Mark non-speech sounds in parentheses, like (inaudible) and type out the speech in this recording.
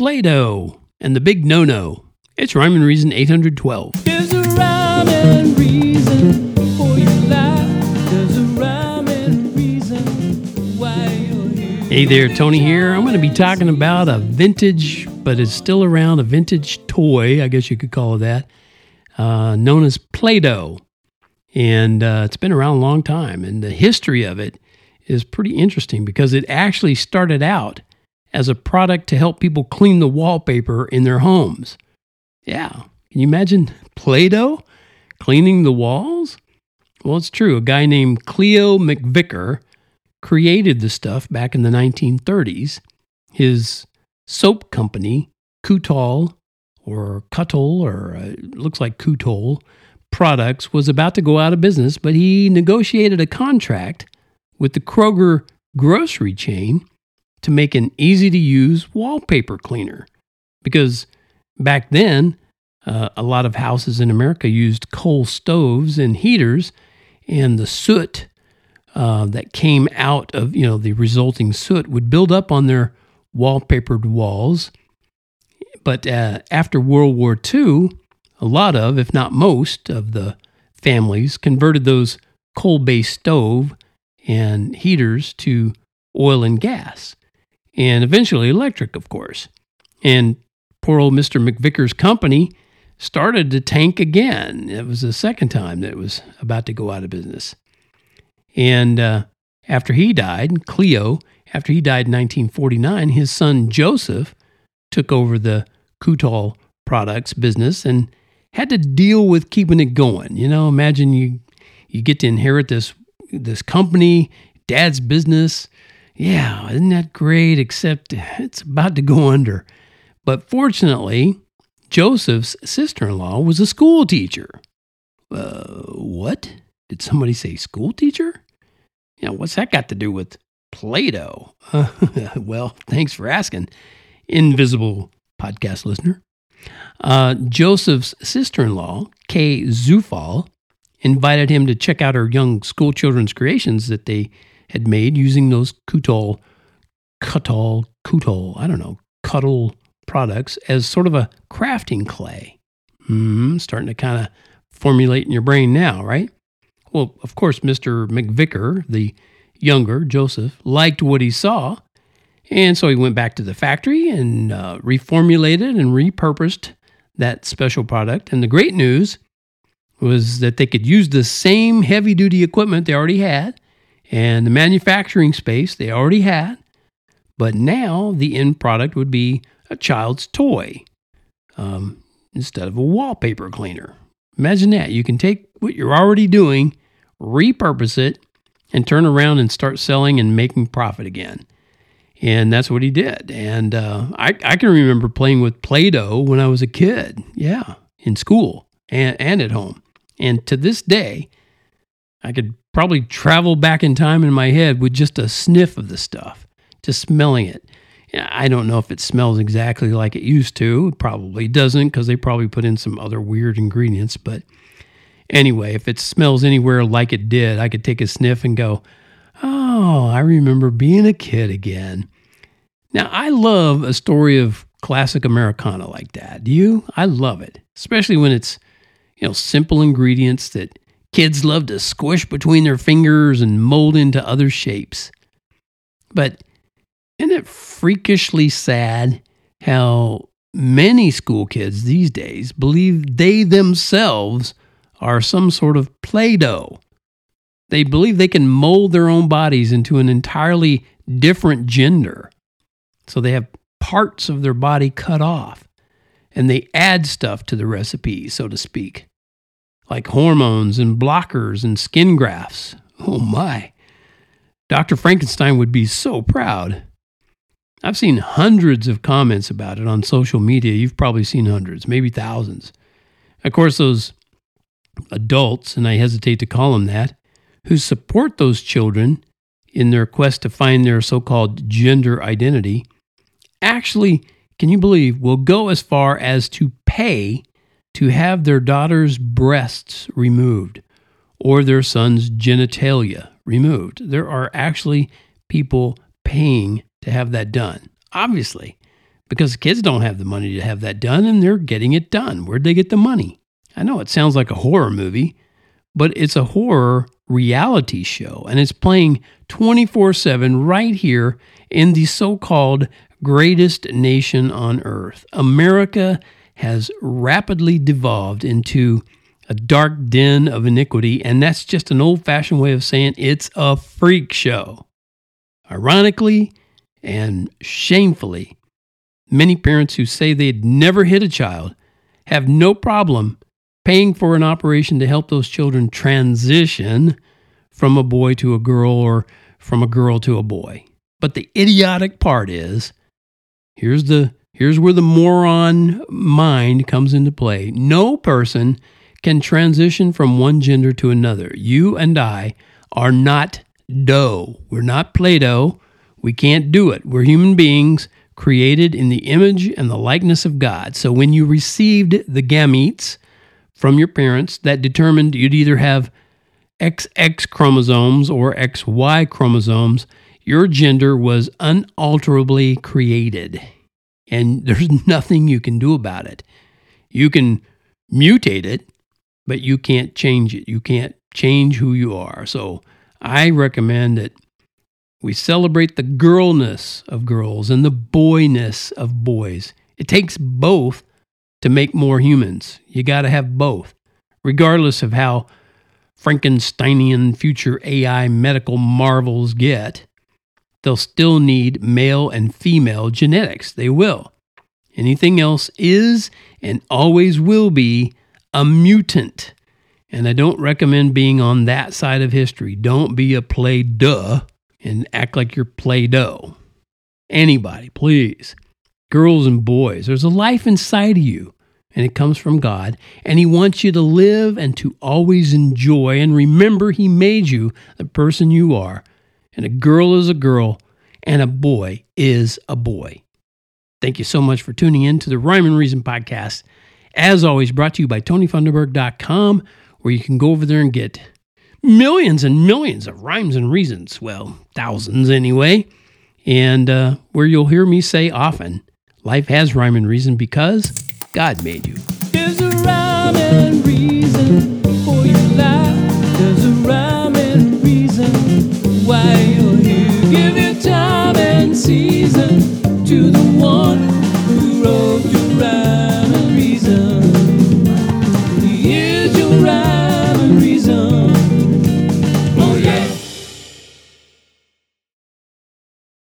Play Doh and the Big No No. It's Rhyme and Reason 812. There's a rhyme and reason for your life. There's a rhyme and reason why you're here. Hey there, Tony here. I'm going to be talking about a vintage, but it's still around, a vintage toy, I guess you could call it that, uh, known as Play Doh. And uh, it's been around a long time. And the history of it is pretty interesting because it actually started out as a product to help people clean the wallpaper in their homes. Yeah. Can you imagine Play Doh cleaning the walls? Well, it's true. A guy named Cleo McVicker created the stuff back in the 1930s. His soap company, Kutol or Cuttle, or uh, looks like Kutol Products, was about to go out of business, but he negotiated a contract with the Kroger grocery chain to make an easy to use wallpaper cleaner. Because back then, uh, a lot of houses in America used coal stoves and heaters, and the soot uh, that came out of you know the resulting soot would build up on their wallpapered walls. But uh, after World War II, a lot of, if not most, of the families converted those coal-based stove and heaters to oil and gas, and eventually electric, of course. And poor old Mr. McVicker's company started to tank again. It was the second time that it was about to go out of business. And uh, after he died, Cleo, after he died in 1949, his son Joseph took over the Kutol products business and had to deal with keeping it going. You know, imagine you you get to inherit this this company, dad's business. Yeah, isn't that great? Except it's about to go under. But fortunately, Joseph's sister in law was a school teacher. Uh, what? Did somebody say school teacher? Yeah, what's that got to do with Play Doh? (laughs) well, thanks for asking, invisible podcast listener. Uh, Joseph's sister in law, Kay Zufall, invited him to check out her young school children's creations that they had made using those Kutol, Kutol, Kutol, I don't know, Cuddle products as sort of a crafting clay. hmm starting to kind of formulate in your brain now, right? Well, of course, Mr. McVicker, the younger Joseph, liked what he saw. And so he went back to the factory and uh, reformulated and repurposed that special product. And the great news was that they could use the same heavy duty equipment they already had and the manufacturing space they already had. But now the end product would be a child's toy um, instead of a wallpaper cleaner. Imagine that. You can take what you're already doing, repurpose it, and turn around and start selling and making profit again. And that's what he did. And uh, I, I can remember playing with Play Doh when I was a kid. Yeah, in school and, and at home. And to this day, I could probably travel back in time in my head with just a sniff of the stuff, just smelling it. I don't know if it smells exactly like it used to. It probably doesn't because they probably put in some other weird ingredients. But anyway, if it smells anywhere like it did, I could take a sniff and go, oh, I remember being a kid again. Now, I love a story of classic Americana like that. Do you? I love it, especially when it's, you know, simple ingredients that kids love to squish between their fingers and mold into other shapes. But isn't it freakishly sad how many school kids these days believe they themselves are some sort of Play Doh? They believe they can mold their own bodies into an entirely different gender. So they have parts of their body cut off and they add stuff to the recipe, so to speak, like hormones and blockers and skin grafts. Oh my. Dr. Frankenstein would be so proud. I've seen hundreds of comments about it on social media. You've probably seen hundreds, maybe thousands. Of course, those adults, and I hesitate to call them that, who support those children in their quest to find their so called gender identity actually, can you believe, will go as far as to pay to have their daughter's breasts removed or their son's genitalia removed. There are actually people paying to have that done. Obviously, because kids don't have the money to have that done and they're getting it done. Where'd they get the money? I know it sounds like a horror movie, but it's a horror reality show and it's playing 24 7 right here in the so called greatest nation on earth. America has rapidly devolved into a dark den of iniquity, and that's just an old fashioned way of saying it's a freak show. Ironically and shamefully, many parents who say they'd never hit a child have no problem paying for an operation to help those children transition from a boy to a girl or from a girl to a boy. But the idiotic part is here's the here's where the moron mind comes into play. No person can transition from one gender to another. You and I are not dough. We're not Play Doh. We can't do it. We're human beings created in the image and the likeness of God. So when you received the gametes from your parents that determined you'd either have XX chromosomes or XY chromosomes, your gender was unalterably created. And (laughs) there's nothing you can do about it. You can mutate it, but you can't change it. You can't change who you are. So I recommend that we celebrate the girlness of girls and the boyness of boys. It takes both to make more humans. You got to have both, regardless of how Frankensteinian future AI medical marvels get. They'll still need male and female genetics. They will. Anything else is and always will be a mutant. And I don't recommend being on that side of history. Don't be a play duh and act like you're play doh. Anybody, please. Girls and boys, there's a life inside of you, and it comes from God. And He wants you to live and to always enjoy. And remember, He made you the person you are. And a girl is a girl, and a boy is a boy. Thank you so much for tuning in to the Rhyme and Reason podcast. As always, brought to you by TonyFunderburk.com, where you can go over there and get millions and millions of rhymes and reasons. Well, thousands anyway. And uh, where you'll hear me say often, life has rhyme and reason because God made you. There's a rhyme and reason for your life. Why